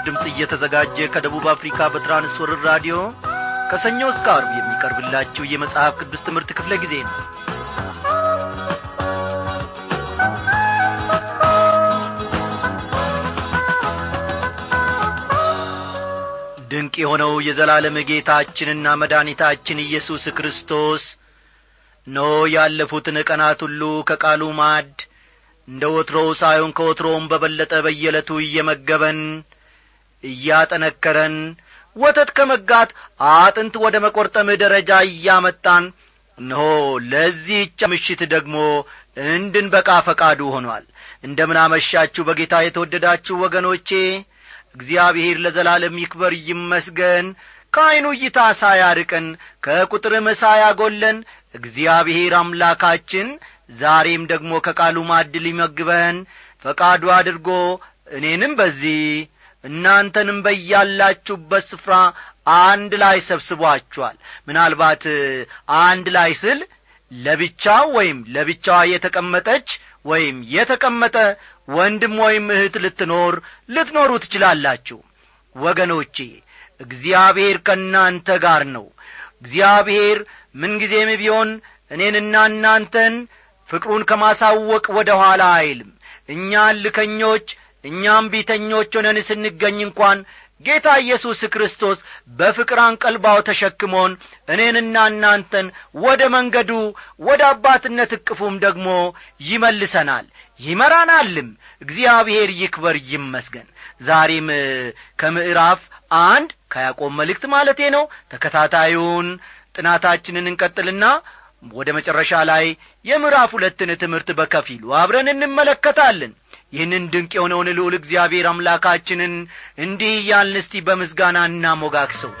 ለምሥራች ድምፅ እየተዘጋጀ ከደቡብ አፍሪካ በትራንስወርር ራዲዮ ከሰኞ እስከ አርብ የሚቀርብላችሁ የመጽሐፍ ቅዱስ ትምህርት ክፍለ ጊዜ ነው። ድንቅ የሆነው የዘላለም ጌታችንና መድኃኒታችን ኢየሱስ ክርስቶስ ኖ ያለፉትን ቀናት ሁሉ ከቃሉ ማድ እንደ ወትሮው ሳይሆን ከወትሮውም በበለጠ በየዕለቱ እየመገበን እያጠነከረን ወተት ከመጋት አጥንት ወደ መቈርጠም ደረጃ እያመጣን እነሆ ለዚህች ምሽት ደግሞ እንድንበቃ ፈቃዱ ሆኗል። እንደምን አመሻችሁ በጌታ የተወደዳችሁ ወገኖቼ። እግዚአብሔር ለዘላለም ይክበር ይመስገን። ከዐይኑ እይታ ሳያርቀን ከቁጥርም ሳያጐለን እግዚአብሔር አምላካችን ዛሬም ደግሞ ከቃሉ ማድ ሊመግበን ፈቃዱ አድርጎ እኔንም በዚህ እናንተንም በያላችሁበት ስፍራ አንድ ላይ ሰብስቧችኋል። ምናልባት አንድ ላይ ስል ለብቻው ወይም ለብቻዋ የተቀመጠች ወይም የተቀመጠ ወንድም ወይም እህት ልትኖር ልትኖሩ ትችላላችሁ። ወገኖቼ እግዚአብሔር ከእናንተ ጋር ነው። እግዚአብሔር ምንጊዜም ቢሆን እኔንና እናንተን ፍቅሩን ከማሳወቅ ወደ ኋላ አይልም። እኛን ልከኞች እኛም ቢተኞች ሆነን ስንገኝ እንኳን ጌታ ኢየሱስ ክርስቶስ በፍቅር አንቀልባው ተሸክሞን እኔንና እናንተን ወደ መንገዱ ወደ አባትነት እቅፉም ደግሞ ይመልሰናል ይመራናልም። እግዚአብሔር ይክበር ይመስገን። ዛሬም ከምዕራፍ አንድ ከያዕቆብ መልእክት ማለቴ ነው። ተከታታዩን ጥናታችንን እንቀጥልና ወደ መጨረሻ ላይ የምዕራፍ ሁለትን ትምህርት በከፊሉ አብረን እንመለከታለን ይህንን ድንቅ የሆነውን ልዑል እግዚአብሔር አምላካችንን እንዲህ እያልን እስቲ በምስጋና እናሞጋግሰው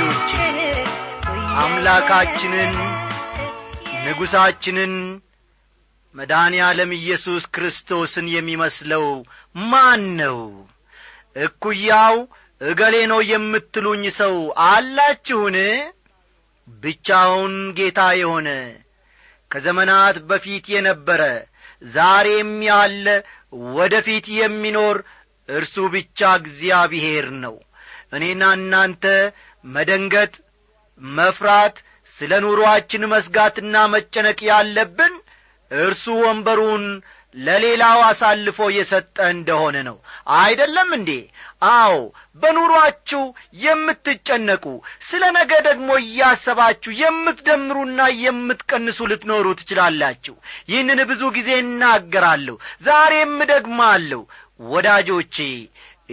ወዳጆቼ አምላካችንን ንጉሣችንን መድኃኔ ዓለም ኢየሱስ ክርስቶስን የሚመስለው ማን ነው? እኩያው እገሌ ነው የምትሉኝ ሰው አላችሁን? ብቻውን ጌታ የሆነ ከዘመናት በፊት የነበረ ዛሬም ያለ ወደ ፊት የሚኖር እርሱ ብቻ እግዚአብሔር ነው። እኔና እናንተ መደንገጥ መፍራት ስለ ኑሮአችን መስጋትና መጨነቅ ያለብን እርሱ ወንበሩን ለሌላው አሳልፎ የሰጠ እንደሆነ ነው። አይደለም እንዴ? አዎ በኑሮአችሁ የምትጨነቁ ስለ ነገ ደግሞ እያሰባችሁ የምትደምሩና የምትቀንሱ ልትኖሩ ትችላላችሁ። ይህንን ብዙ ጊዜ እናገራለሁ ዛሬም ደግማለሁ ወዳጆቼ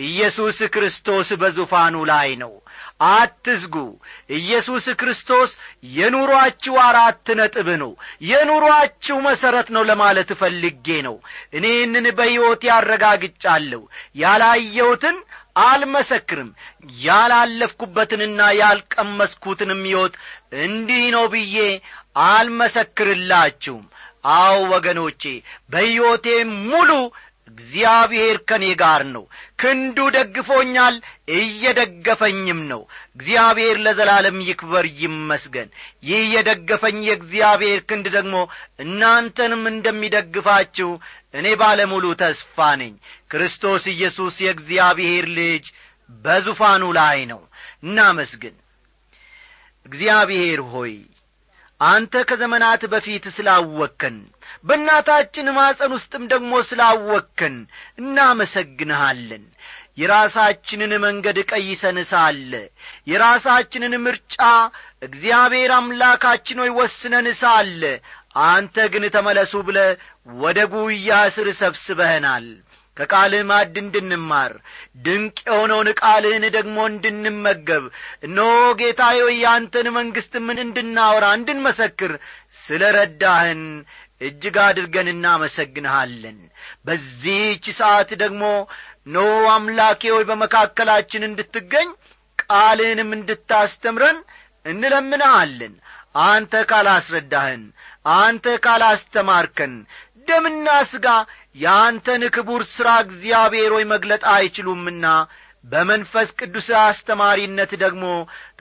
ኢየሱስ ክርስቶስ በዙፋኑ ላይ ነው አትዝጉ። ኢየሱስ ክርስቶስ የኑሮአችሁ አራት ነጥብ ነው። የኑሮአችሁ መሠረት ነው ለማለት እፈልጌ ነው። እኔንን በሕይወት ያረጋግጫለሁ ያላየሁትን አልመሰክርም። ያላለፍኩበትንና ያልቀመስኩትንም ሕይወት እንዲህ ነው ብዬ አልመሰክርላችሁም። አው ወገኖቼ በሕይወቴ ሙሉ እግዚአብሔር ከኔ ጋር ነው። ክንዱ ደግፎኛል እየደገፈኝም ነው። እግዚአብሔር ለዘላለም ይክበር ይመስገን። ይህ የደገፈኝ የእግዚአብሔር ክንድ ደግሞ እናንተንም እንደሚደግፋችሁ እኔ ባለሙሉ ተስፋ ነኝ። ክርስቶስ ኢየሱስ የእግዚአብሔር ልጅ በዙፋኑ ላይ ነው። እናመስግን። እግዚአብሔር ሆይ አንተ ከዘመናት በፊት ስላወከን በእናታችን ማጸን ውስጥም ደግሞ ስላወከን እናመሰግንሃለን። የራሳችንን መንገድ ቀይሰን ሳለ የራሳችንን ምርጫ እግዚአብሔር አምላካችን ሆይ ወስነን ሳለ አንተ ግን ተመለሱ ብለ ወደ ጉያ ስር ሰብስበህናል። ከቃልህ ማድ እንድንማር ድንቅ የሆነውን ቃልህን ደግሞ እንድንመገብ እነሆ ጌታዬ ያንተን መንግሥት ምን እንድናወራ እንድንመሰክር ስለ ረዳህን እጅግ አድርገን እናመሰግንሃለን። በዚህች ሰዓት ደግሞ ኖ አምላኬ ሆይ በመካከላችን እንድትገኝ ቃልህንም እንድታስተምረን እንለምንሃለን። አንተ ካላስረዳህን አንተ ካላስተማርከን ደምና ሥጋ የአንተን ክቡር ሥራ እግዚአብሔር ሆይ መግለጥ አይችሉምና በመንፈስ ቅዱስ አስተማሪነት ደግሞ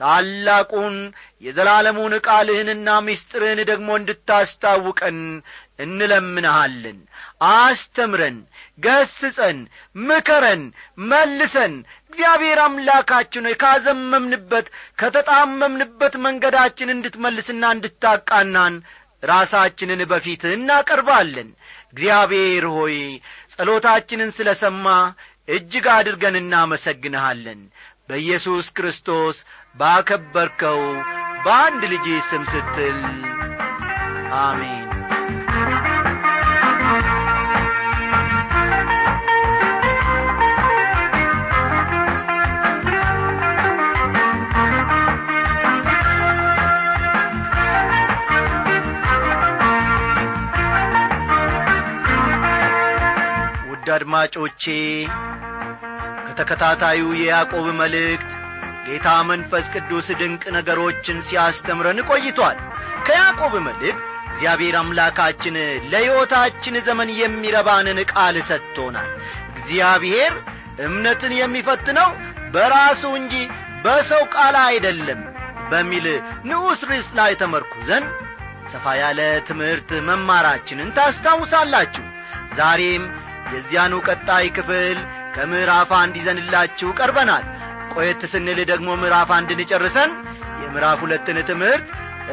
ታላቁን የዘላለሙን ቃልህንና ምስጢርህን ደግሞ እንድታስታውቀን እንለምንሃለን። አስተምረን ገስጸን ምከረን መልሰን እግዚአብሔር አምላካችን ሆይ ካዘመምንበት ከተጣመምንበት መንገዳችን እንድትመልስና እንድታቃናን ራሳችንን በፊት እናቀርባለን። እግዚአብሔር ሆይ ጸሎታችንን ስለ ሰማ እጅግ አድርገን እናመሰግንሃለን። በኢየሱስ ክርስቶስ ባከበርከው በአንድ ልጅ ስም ስትል አሜን አድማጮቼ ከተከታታዩ የያዕቆብ መልእክት ጌታ መንፈስ ቅዱስ ድንቅ ነገሮችን ሲያስተምረን ቆይቷል። ከያዕቆብ መልእክት እግዚአብሔር አምላካችን ለሕይወታችን ዘመን የሚረባንን ቃል ሰጥቶናል። እግዚአብሔር እምነትን የሚፈትነው በራሱ እንጂ በሰው ቃል አይደለም በሚል ንዑስ ርዕስ ላይ ተመርኩዘን ሰፋ ያለ ትምህርት መማራችንን ታስታውሳላችሁ። ዛሬም የዚያኑ ቀጣይ ክፍል ከምዕራፍ አንድ ይዘንላችሁ ቀርበናል። ቆየት ስንል ደግሞ ምዕራፍ አንድን ጨርሰን የምዕራፍ ሁለትን ትምህርት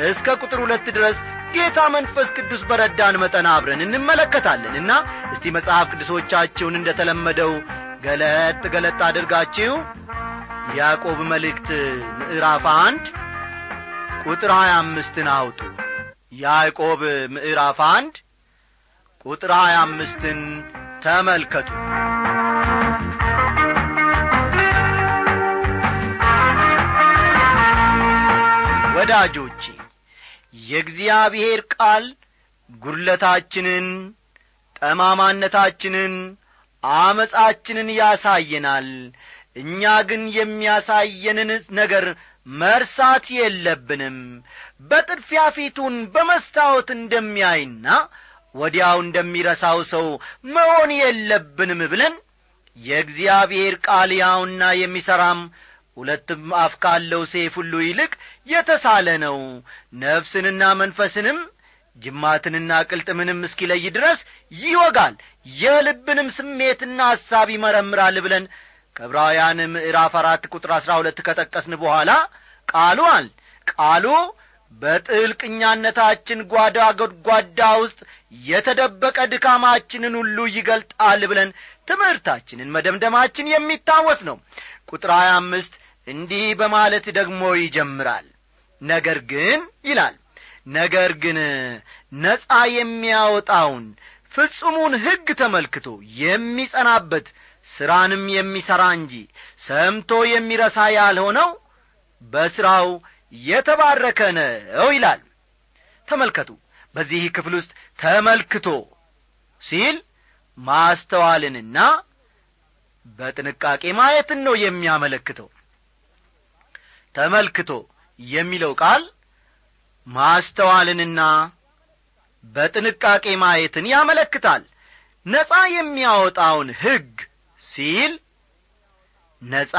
እስከ ቁጥር ሁለት ድረስ ጌታ መንፈስ ቅዱስ በረዳን መጠን አብረን እንመለከታለንና እስቲ መጽሐፍ ቅዱሶቻችሁን እንደ ተለመደው ገለጥ ገለጥ አድርጋችሁ ያዕቆብ መልእክት ምዕራፍ አንድ ቁጥር ሀያ አምስትን አውጡ። ያዕቆብ ምዕራፍ አንድ ቁጥር ሀያ አምስትን ተመልከቱ። ወዳጆቼ የእግዚአብሔር ቃል ጒድለታችንን ጠማማነታችንን አመፃችንን ያሳየናል። እኛ ግን የሚያሳየንን ነገር መርሳት የለብንም። በጥድፊያ ፊቱን በመስታወት እንደሚያይና ወዲያው እንደሚረሳው ሰው መሆን የለብንም ብለን የእግዚአብሔር ቃል ያውና የሚሠራም ሁለትም አፍ ካለው ሴፍ ሁሉ ይልቅ የተሳለ ነው። ነፍስንና መንፈስንም ጅማትንና ቅልጥምንም እስኪለይ ድረስ ይወጋል። የልብንም ስሜትና ሐሳብ ይመረምራል ብለን ከዕብራውያን ምዕራፍ አራት ቁጥር አሥራ ሁለት ከጠቀስን በኋላ ቃሉ አል ቃሉ በጥልቅኛነታችን ጓዳ ጎድጓዳ ውስጥ የተደበቀ ድካማችንን ሁሉ ይገልጣል ብለን ትምህርታችንን መደምደማችን የሚታወስ ነው። ቁጥር ሀያ አምስት እንዲህ በማለት ደግሞ ይጀምራል። ነገር ግን ይላል ነገር ግን ነጻ የሚያወጣውን ፍጹሙን ሕግ ተመልክቶ የሚጸናበት ሥራንም የሚሠራ እንጂ ሰምቶ የሚረሳ ያልሆነው በሥራው የተባረከ ነው ይላል። ተመልከቱ በዚህ ክፍል ውስጥ ተመልክቶ ሲል ማስተዋልንና በጥንቃቄ ማየትን ነው የሚያመለክተው። ተመልክቶ የሚለው ቃል ማስተዋልንና በጥንቃቄ ማየትን ያመለክታል። ነጻ የሚያወጣውን ሕግ ሲል ነጻ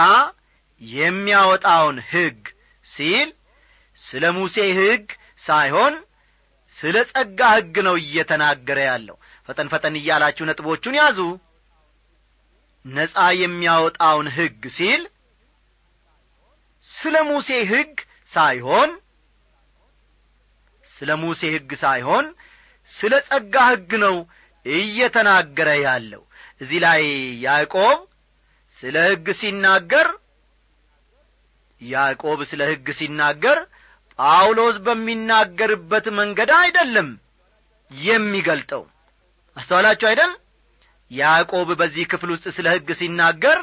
የሚያወጣውን ሕግ ሲል ስለ ሙሴ ሕግ ሳይሆን ስለ ጸጋ ሕግ ነው እየተናገረ ያለው። ፈጠን ፈጠን እያላችሁ ነጥቦቹን ያዙ። ነጻ የሚያወጣውን ሕግ ሲል ስለ ሙሴ ሕግ ሳይሆን ስለ ሙሴ ሕግ ሳይሆን ስለ ጸጋ ሕግ ነው እየተናገረ ያለው። እዚህ ላይ ያዕቆብ ስለ ሕግ ሲናገር ያዕቆብ ስለ ሕግ ሲናገር ጳውሎስ በሚናገርበት መንገድ አይደለም የሚገልጠው። አስተዋላችሁ አይደል? ያዕቆብ በዚህ ክፍል ውስጥ ስለ ሕግ ሲናገር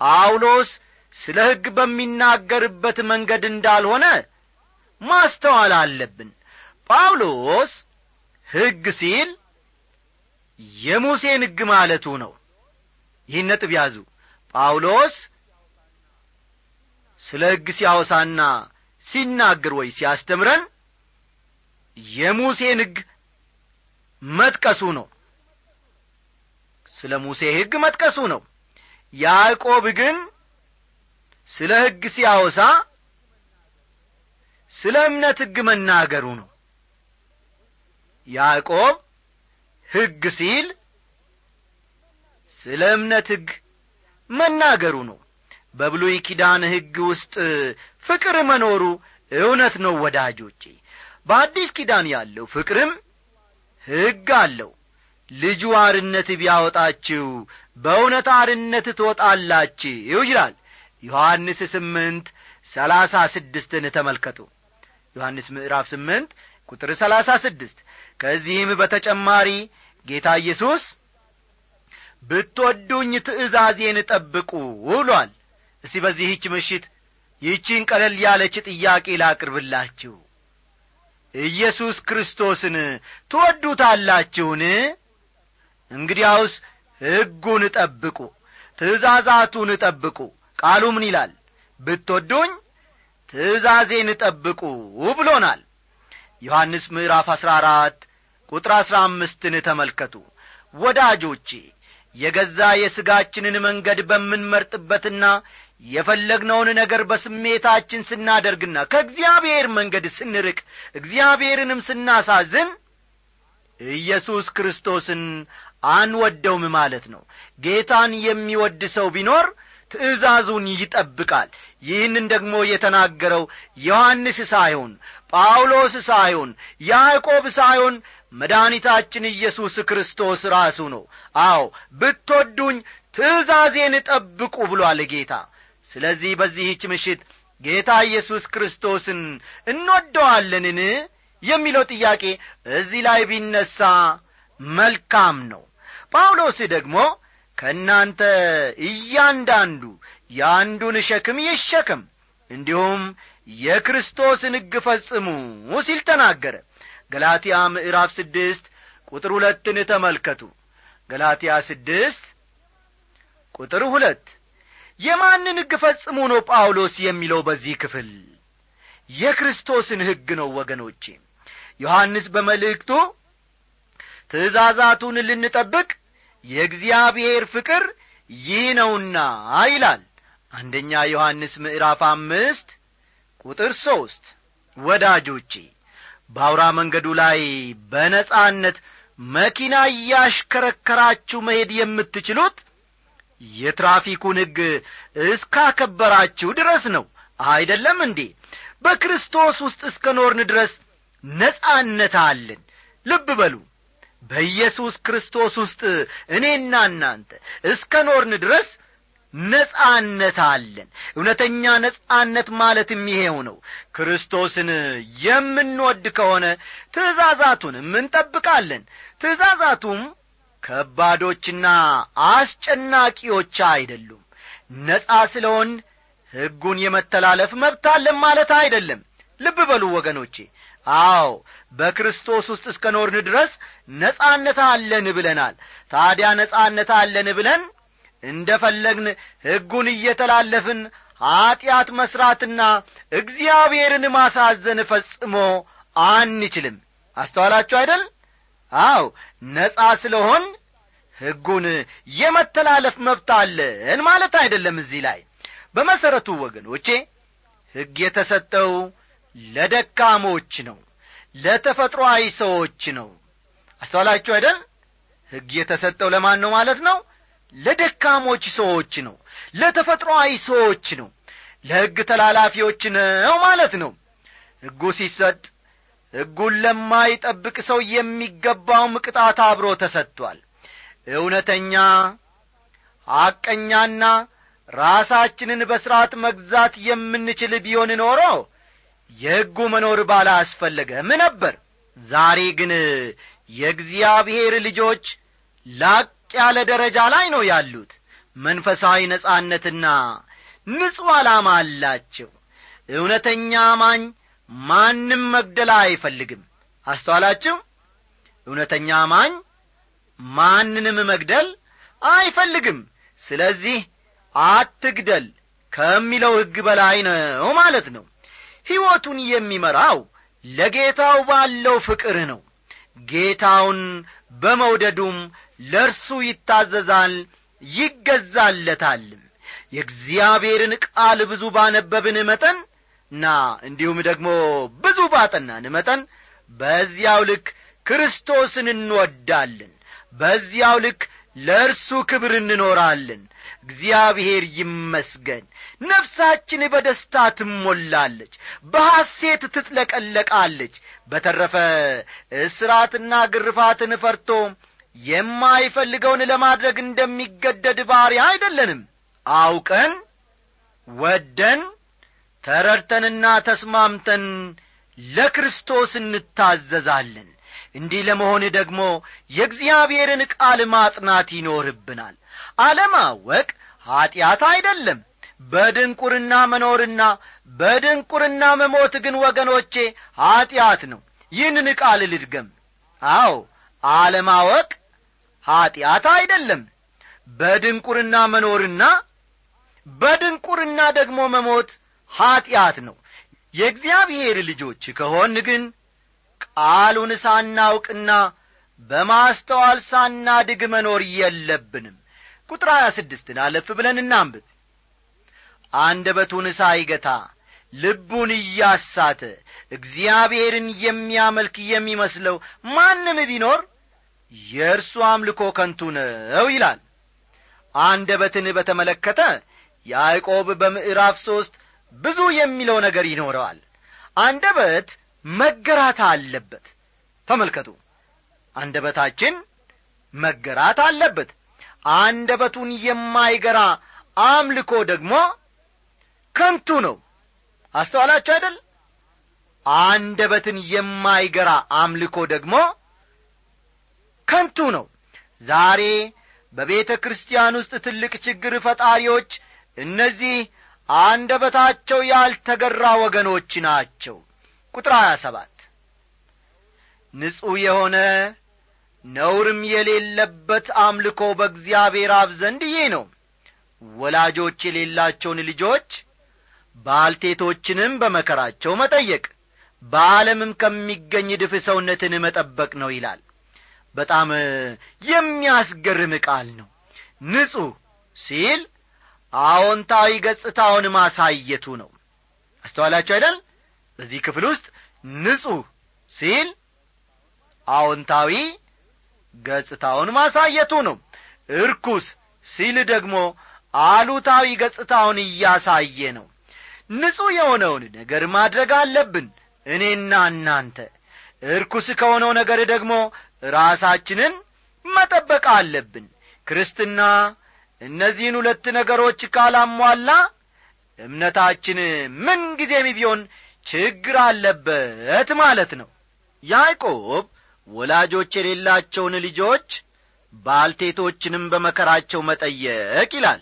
ጳውሎስ ስለ ሕግ በሚናገርበት መንገድ እንዳልሆነ ማስተዋል አለብን። ጳውሎስ ሕግ ሲል የሙሴን ሕግ ማለቱ ነው። ይህን ነጥብ ያዙ። ጳውሎስ ስለ ሕግ ሲያወሳና ሲናገር ወይ ሲያስተምረን የሙሴን ሕግ መጥቀሱ ነው። ስለ ሙሴ ሕግ መጥቀሱ ነው። ያዕቆብ ግን ስለ ሕግ ሲያወሳ ስለ እምነት ሕግ መናገሩ ነው። ያዕቆብ ሕግ ሲል ስለ እምነት ሕግ መናገሩ ነው። በብሉይ ኪዳን ሕግ ውስጥ ፍቅር መኖሩ እውነት ነው ወዳጆቼ። በአዲስ ኪዳን ያለው ፍቅርም ሕግ አለው። ልጁ አርነት ቢያወጣችሁ በእውነት አርነት ትወጣላችሁ ይላል። ዮሐንስ ስምንት ሰላሳ ስድስትን ተመልከቱ። ዮሐንስ ምዕራፍ ስምንት ቁጥር ሰላሳ ስድስት ከዚህም በተጨማሪ ጌታ ኢየሱስ ብትወዱኝ ትእዛዜን ጠብቁ ብሏል። እስቲ በዚህች ምሽት ይህቺን ቀለል ያለች ጥያቄ ላቅርብላችሁ። ኢየሱስ ክርስቶስን ትወዱታላችሁን? እንግዲያውስ ሕጉን ጠብቁ ትእዛዛቱን ጠብቁ። ቃሉ ምን ይላል? ብትወዱኝ ትእዛዜን ጠብቁ ብሎናል። ዮሐንስ ምዕራፍ አሥራ አራት ቁጥር አሥራ አምስትን ተመልከቱ። ወዳጆቼ የገዛ የሥጋችንን መንገድ በምንመርጥበትና የፈለግነውን ነገር በስሜታችን ስናደርግና ከእግዚአብሔር መንገድ ስንርቅ እግዚአብሔርንም ስናሳዝን ኢየሱስ ክርስቶስን አንወደውም ማለት ነው። ጌታን የሚወድ ሰው ቢኖር ትእዛዙን ይጠብቃል። ይህንን ደግሞ የተናገረው ዮሐንስ ሳይሆን ጳውሎስ ሳይሆን ያዕቆብ ሳይሆን መድኃኒታችን ኢየሱስ ክርስቶስ ራሱ ነው። አዎ ብትወዱኝ ትእዛዜን ጠብቁ ብሏል ጌታ ስለዚህ በዚህች ምሽት ጌታ ኢየሱስ ክርስቶስን እንወደዋለንን? የሚለው ጥያቄ እዚህ ላይ ቢነሣ መልካም ነው። ጳውሎስ ደግሞ ከእናንተ እያንዳንዱ የአንዱን ሸክም ይሸከም እንዲሁም የክርስቶስን ሕግ ፈጽሙ ሲል ተናገረ። ገላትያ ምዕራፍ ስድስት ቁጥር ሁለትን ተመልከቱ። ገላትያ ስድስት ቁጥር ሁለት የማንን ሕግ ፈጽሙ ነው ጳውሎስ የሚለው በዚህ ክፍል? የክርስቶስን ሕግ ነው ወገኖቼ። ዮሐንስ በመልእክቱ ትእዛዛቱን ልንጠብቅ የእግዚአብሔር ፍቅር ይህ ነውና ይላል። አንደኛ ዮሐንስ ምዕራፍ አምስት ቁጥር ሦስት ወዳጆቼ በአውራ መንገዱ ላይ በነጻነት መኪና እያሽከረከራችሁ መሄድ የምትችሉት የትራፊኩን ሕግ እስካከበራችሁ ድረስ ነው። አይደለም እንዴ? በክርስቶስ ውስጥ እስከ ኖርን ድረስ ነጻነት አለን። ልብ በሉ። በኢየሱስ ክርስቶስ ውስጥ እኔና እናንተ እስከ ኖርን ድረስ ነጻነት አለን። እውነተኛ ነጻነት ማለትም ይሄው ነው። ክርስቶስን የምንወድ ከሆነ ትእዛዛቱንም እንጠብቃለን። ትእዛዛቱም ከባዶችና አስጨናቂዎች አይደሉም። ነጻ ስለሆን ሕጉን የመተላለፍ መብት አለን ማለት አይደለም። ልብ በሉ ወገኖቼ። አዎ በክርስቶስ ውስጥ እስከ ኖርን ድረስ ነጻነት አለን ብለናል። ታዲያ ነጻነት አለን ብለን እንደ ፈለግን ሕጉን እየተላለፍን ኀጢአት መሥራትና እግዚአብሔርን ማሳዘን ፈጽሞ አንችልም። አስተዋላችሁ አይደል አው ነጻ ስለሆን ሕጉን የመተላለፍ መብት አለን ማለት አይደለም እዚህ ላይ። በመሠረቱ ወገኖቼ ሕግ የተሰጠው ለደካሞች ነው ለተፈጥሮአዊ ሰዎች ነው። አስተዋላችሁ አይደል? ሕግ የተሰጠው ለማን ነው ማለት ነው? ለደካሞች ሰዎች ነው ለተፈጥሮአዊ ሰዎች ነው ለሕግ ተላላፊዎች ነው ማለት ነው። ሕጉ ሲሰጥ ሕጉን ለማይጠብቅ ሰው የሚገባውም ቅጣት አብሮ ተሰጥቷል። እውነተኛ ሐቀኛና ራሳችንን በሥርዓት መግዛት የምንችል ቢሆን ኖሮ የሕጉ መኖር ባላ አስፈለገም ነበር። ዛሬ ግን የእግዚአብሔር ልጆች ላቅ ያለ ደረጃ ላይ ነው ያሉት። መንፈሳዊ ነጻነትና ንጹሕ ዓላማ አላቸው። እውነተኛ አማኝ ማንም መግደል አይፈልግም። አስተዋላችሁ? እውነተኛ አማኝ ማንንም መግደል አይፈልግም። ስለዚህ አትግደል ከሚለው ሕግ በላይ ነው ማለት ነው። ሕይወቱን የሚመራው ለጌታው ባለው ፍቅር ነው። ጌታውን በመውደዱም ለእርሱ ይታዘዛል ይገዛለታልም። የእግዚአብሔርን ቃል ብዙ ባነበብን መጠን ና እንዲሁም ደግሞ ብዙ ባጠናን መጠን በዚያው ልክ ክርስቶስን እንወዳለን በዚያው ልክ ለእርሱ ክብር እንኖራለን። እግዚአብሔር ይመስገን። ነፍሳችን በደስታ ትሞላለች በሐሴት ትጥለቀለቃለች። በተረፈ እስራትና ግርፋትን ፈርቶ የማይፈልገውን ለማድረግ እንደሚገደድ ባሪያ አይደለንም። አውቀን ወደን ተረድተንና ተስማምተን ለክርስቶስ እንታዘዛለን። እንዲህ ለመሆን ደግሞ የእግዚአብሔርን ቃል ማጥናት ይኖርብናል። አለማወቅ ኀጢአት አይደለም። በድንቁርና መኖርና በድንቁርና መሞት ግን ወገኖቼ ኀጢአት ነው። ይህንን ቃል ልድገም። አዎ አለማወቅ ኀጢአት አይደለም። በድንቁርና መኖርና በድንቁርና ደግሞ መሞት ኀጢአት ነው። የእግዚአብሔር ልጆች ከሆን ግን ቃሉን ሳናውቅና በማስተዋል ሳናድግ መኖር የለብንም። ቁጥር ሀያ ስድስትን አለፍ ብለን እናንብብ። አንደበቱን ሳይገታ ልቡን እያሳተ እግዚአብሔርን የሚያመልክ የሚመስለው ማንም ቢኖር የእርሱ አምልኮ ከንቱ ነው ይላል። አንደበትን በተመለከተ ያዕቆብ በምዕራፍ ሦስት ብዙ የሚለው ነገር ይኖረዋል። አንደበት መገራት አለበት። ተመልከቱ። አንደበታችን መገራት አለበት። አንደበቱን የማይገራ አምልኮ ደግሞ ከንቱ ነው። አስተዋላችሁ አይደል? አንደበትን የማይገራ አምልኮ ደግሞ ከንቱ ነው። ዛሬ በቤተ ክርስቲያን ውስጥ ትልቅ ችግር ፈጣሪዎች እነዚህ አንደበታቸው ያልተገራ ወገኖች ናቸው። ቁጥር ሀያ ሰባት ንጹሕ የሆነ ነውርም የሌለበት አምልኮ በእግዚአብሔር አብ ዘንድ ይህ ነው። ወላጆች የሌላቸውን ልጆች ባልቴቶችንም በመከራቸው መጠየቅ በዓለምም ከሚገኝ ድፍ ሰውነትን መጠበቅ ነው ይላል። በጣም የሚያስገርም ቃል ነው። ንጹሕ ሲል አዎንታዊ ገጽታውን ማሳየቱ ነው። አስተዋላችሁ አይደል? በዚህ ክፍል ውስጥ ንጹሕ ሲል አዎንታዊ ገጽታውን ማሳየቱ ነው። እርኩስ ሲል ደግሞ አሉታዊ ገጽታውን እያሳየ ነው። ንጹሕ የሆነውን ነገር ማድረግ አለብን እኔና እናንተ። እርኩስ ከሆነው ነገር ደግሞ ራሳችንን መጠበቅ አለብን። ክርስትና እነዚህን ሁለት ነገሮች ካላሟላ እምነታችን ምንጊዜም ቢሆን ችግር አለበት ማለት ነው። ያዕቆብ ወላጆች የሌላቸውን ልጆች ባልቴቶችንም በመከራቸው መጠየቅ ይላል።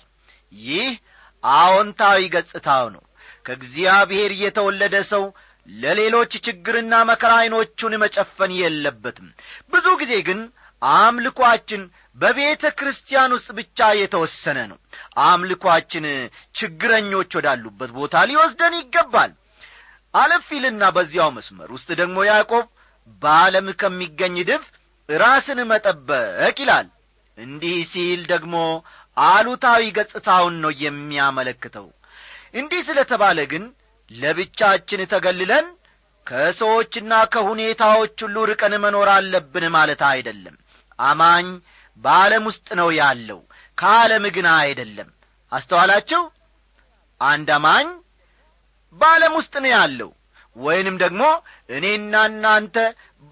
ይህ አዎንታዊ ገጽታው ነው። ከእግዚአብሔር የተወለደ ሰው ለሌሎች ችግርና መከራ ዐይኖቹን መጨፈን የለበትም። ብዙ ጊዜ ግን አምልኳችን በቤተ ክርስቲያን ውስጥ ብቻ የተወሰነ ነው። አምልኳችን ችግረኞች ወዳሉበት ቦታ ሊወስደን ይገባል። አለፊልና በዚያው መስመር ውስጥ ደግሞ ያዕቆብ በዓለም ከሚገኝ ድፍ ራስን መጠበቅ ይላል። እንዲህ ሲል ደግሞ አሉታዊ ገጽታውን ነው የሚያመለክተው። እንዲህ ስለ ተባለ ግን ለብቻችን ተገልለን ከሰዎችና ከሁኔታዎች ሁሉ ርቀን መኖር አለብን ማለት አይደለም። አማኝ በዓለም ውስጥ ነው ያለው ከዓለም ግን አይደለም። አስተዋላችሁ? አንድ አማኝ በዓለም ውስጥ ነው ያለው ወይንም ደግሞ እኔና እናንተ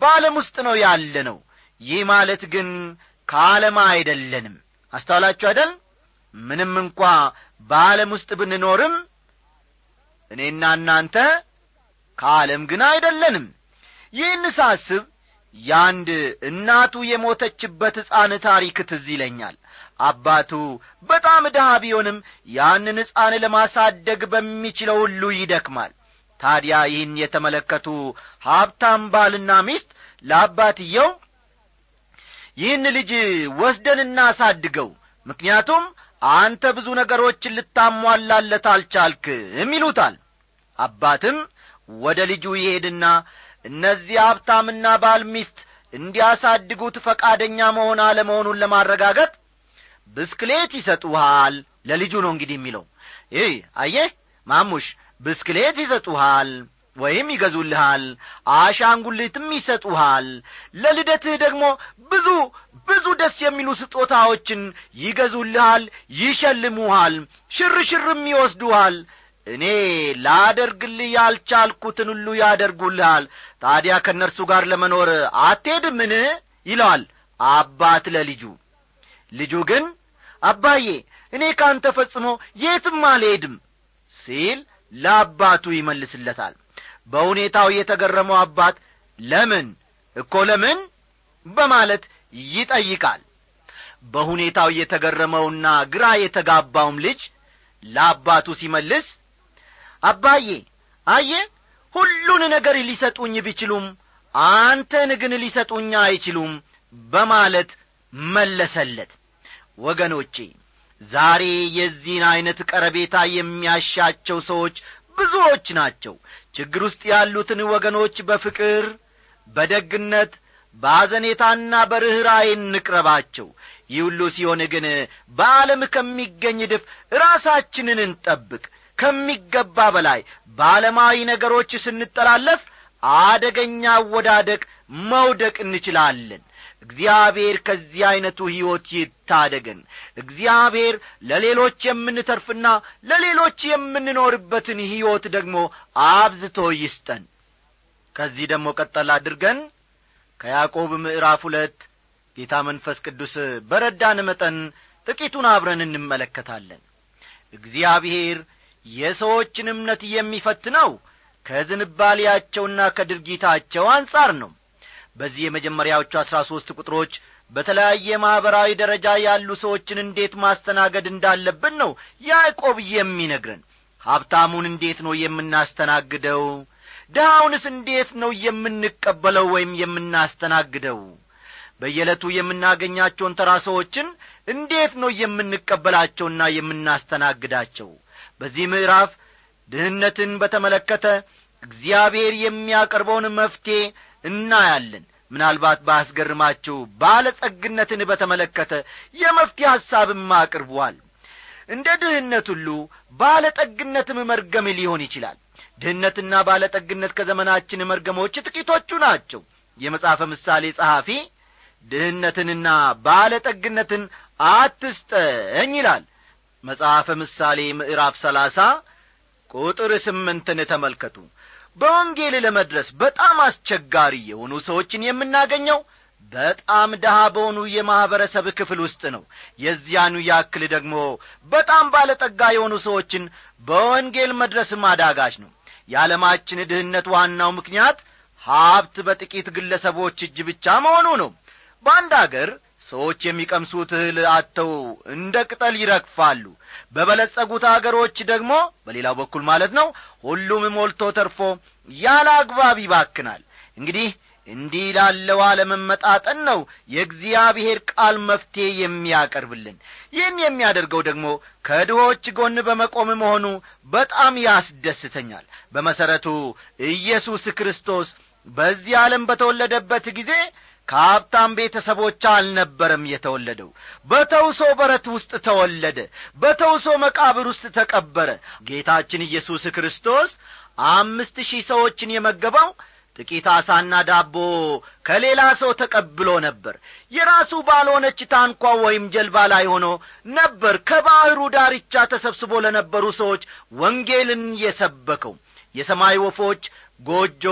በዓለም ውስጥ ነው ያለ ነው። ይህ ማለት ግን ከዓለም አይደለንም። አስተዋላችሁ አይደል? ምንም እንኳ በዓለም ውስጥ ብንኖርም እኔና እናንተ ከዓለም ግን አይደለንም። ይህን ሳስብ ያንድ እናቱ የሞተችበት ሕፃን ታሪክ ትዝ ይለኛል። አባቱ በጣም ድሃ ቢሆንም ያንን ሕፃን ለማሳደግ በሚችለው ሁሉ ይደክማል። ታዲያ ይህን የተመለከቱ ሀብታም ባልና ሚስት ለአባትየው ይህን ልጅ ወስደን እናሳድገው ምክንያቱም አንተ ብዙ ነገሮችን ልታሟላለት አልቻልክም ይሉታል። አባትም ወደ ልጁ ይሄድና እነዚህ ሀብታምና ባል ሚስት እንዲያሳድጉት ፈቃደኛ መሆን አለመሆኑን ለማረጋገጥ ብስክሌት ይሰጡሃል። ለልጁ ነው እንግዲህ የሚለው። ይህ አየህ ማሙሽ ብስክሌት ይሰጡሃል ወይም ይገዙልሃል አሻንጉሊትም ይሰጡሃል። ለልደትህ ደግሞ ብዙ ብዙ ደስ የሚሉ ስጦታዎችን ይገዙልሃል ይሸልሙሃል ሽርሽርም ይወስዱሃል እኔ ላደርግልህ ያልቻልኩትን ሁሉ ያደርጉልሃል። ታዲያ ከእነርሱ ጋር ለመኖር አትሄድምን? ይለዋል አባት ለልጁ። ልጁ ግን አባዬ እኔ ካንተ ፈጽሞ የትም አልሄድም ሲል ለአባቱ ይመልስለታል። በሁኔታው የተገረመው አባት ለምን እኮ ለምን በማለት ይጠይቃል። በሁኔታው የተገረመውና ግራ የተጋባውም ልጅ ለአባቱ ሲመልስ አባዬ አየ ሁሉን ነገር ሊሰጡኝ ቢችሉም አንተን ግን ሊሰጡኝ አይችሉም በማለት መለሰለት። ወገኖቼ ዛሬ የዚህን ዐይነት ቀረቤታ የሚያሻቸው ሰዎች ብዙዎች ናቸው። ችግር ውስጥ ያሉትን ወገኖች በፍቅር በደግነት በአዘኔታና በርኅራዬ እንቅረባቸው። ይህ ሁሉ ሲሆን ግን በዓለም ከሚገኝ ድፍ ራሳችንን እንጠብቅ ከሚገባ በላይ በዓለማዊ ነገሮች ስንጠላለፍ አደገኛ አወዳደቅ መውደቅ እንችላለን። እግዚአብሔር ከዚህ ዐይነቱ ሕይወት ይታደገን። እግዚአብሔር ለሌሎች የምንተርፍና ለሌሎች የምንኖርበትን ሕይወት ደግሞ አብዝቶ ይስጠን። ከዚህ ደግሞ ቀጠል አድርገን ከያዕቆብ ምዕራፍ ሁለት ጌታ መንፈስ ቅዱስ በረዳን መጠን ጥቂቱን አብረን እንመለከታለን። እግዚአብሔር የሰዎችን እምነት የሚፈትነው ከዝንባሌያቸውና ከድርጊታቸው አንጻር ነው። በዚህ የመጀመሪያዎቹ አሥራ ሦስት ቁጥሮች በተለያየ ማኅበራዊ ደረጃ ያሉ ሰዎችን እንዴት ማስተናገድ እንዳለብን ነው ያዕቆብ የሚነግረን። ሀብታሙን እንዴት ነው የምናስተናግደው? ድሃውንስ እንዴት ነው የምንቀበለው ወይም የምናስተናግደው? በየዕለቱ የምናገኛቸውን ተራ ሰዎችን እንዴት ነው የምንቀበላቸውና የምናስተናግዳቸው በዚህ ምዕራፍ ድህነትን በተመለከተ እግዚአብሔር የሚያቀርበውን መፍትሔ እናያለን። ምናልባት ባስገርማችሁ ባለጸግነትን በተመለከተ የመፍትሔ ሐሳብም አቅርቧል። እንደ ድህነት ሁሉ ባለጠግነትም መርገም ሊሆን ይችላል። ድህነትና ባለጠግነት ከዘመናችን መርገሞች ጥቂቶቹ ናቸው። የመጽሐፈ ምሳሌ ጸሐፊ ድህነትንና ባለጠግነትን አትስጠኝ ይላል መጽሐፈ ምሳሌ ምዕራፍ ሰላሳ ቁጥር ስምንትን ተመልከቱ። በወንጌል ለመድረስ በጣም አስቸጋሪ የሆኑ ሰዎችን የምናገኘው በጣም ደሃ በሆኑ የማኅበረሰብ ክፍል ውስጥ ነው። የዚያኑ ያክል ደግሞ በጣም ባለጠጋ የሆኑ ሰዎችን በወንጌል መድረስ ማዳጋች ነው። የዓለማችን ድህነት ዋናው ምክንያት ሀብት በጥቂት ግለሰቦች እጅ ብቻ መሆኑ ነው። በአንድ አገር ሰዎች የሚቀምሱት እህል አጥተው እንደ ቅጠል ይረግፋሉ። በበለጸጉት አገሮች ደግሞ በሌላው በኩል ማለት ነው ሁሉም ሞልቶ ተርፎ ያለ አግባብ ይባክናል። እንግዲህ እንዲህ ላለው አለመመጣጠን ነው የእግዚአብሔር ቃል መፍትሔ የሚያቀርብልን። ይህን የሚያደርገው ደግሞ ከድሆች ጎን በመቆም መሆኑ በጣም ያስደስተኛል። በመሠረቱ ኢየሱስ ክርስቶስ በዚህ ዓለም በተወለደበት ጊዜ ከሀብታም ቤተሰቦች አልነበረም የተወለደው። በተውሶ በረት ውስጥ ተወለደ በተውሶ መቃብር ውስጥ ተቀበረ። ጌታችን ኢየሱስ ክርስቶስ አምስት ሺህ ሰዎችን የመገበው ጥቂት አሳና ዳቦ ከሌላ ሰው ተቀብሎ ነበር። የራሱ ባልሆነች ታንኳ ወይም ጀልባ ላይ ሆኖ ነበር ከባሕሩ ዳርቻ ተሰብስቦ ለነበሩ ሰዎች ወንጌልን የሰበከው። የሰማይ ወፎች ጎጆ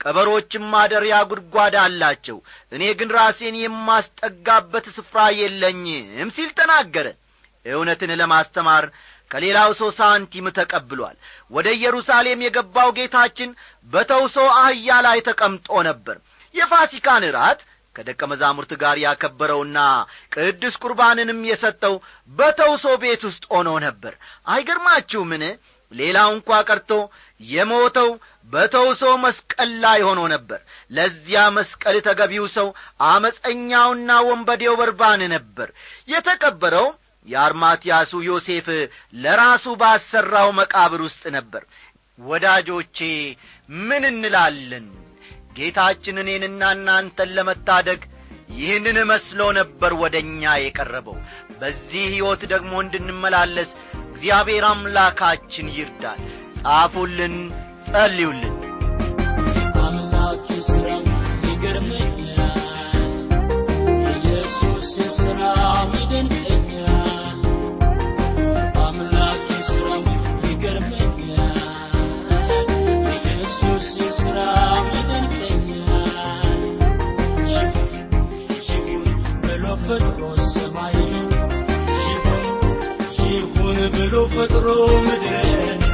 ቀበሮችም ማደሪያ ጉድጓድ አላቸው። እኔ ግን ራሴን የማስጠጋበት ስፍራ የለኝም ሲል ተናገረ። እውነትን ለማስተማር ከሌላው ሰው ሳንቲም ተቀብሏል። ወደ ኢየሩሳሌም የገባው ጌታችን በተውሶ አህያ ላይ ተቀምጦ ነበር። የፋሲካን ራት ከደቀ መዛሙርት ጋር ያከበረውና ቅዱስ ቁርባንንም የሰጠው በተውሶ ቤት ውስጥ ሆኖ ነበር። አይገርማችሁምን ሌላው እንኳ ቀርቶ የሞተው በተውሶ መስቀል ላይ ሆኖ ነበር። ለዚያ መስቀል ተገቢው ሰው አመፀኛውና ወንበዴው በርባን ነበር። የተቀበረው የአርማትያሱ ዮሴፍ ለራሱ ባሰራው መቃብር ውስጥ ነበር። ወዳጆቼ ምን እንላለን? ጌታችን እኔንና እናንተን ለመታደግ ይህንን መስሎ ነበር ወደ እኛ የቀረበው። በዚህ ሕይወት ደግሞ እንድንመላለስ እግዚአብሔር አምላካችን ይርዳል ጻፉልን ጸልዩልን። አምላክ ስራው ይገርመኛል። ኢየሱስ ስራው ይደንቀኛል አምላክ ስራው ይገርመኛል። ኢየሱስ ስራው ይደንቀኛል ይሁን ብሎ ፈጥሮ ሰማይ ይሁን ይሁን ብሎ ፈጥሮ ምድርን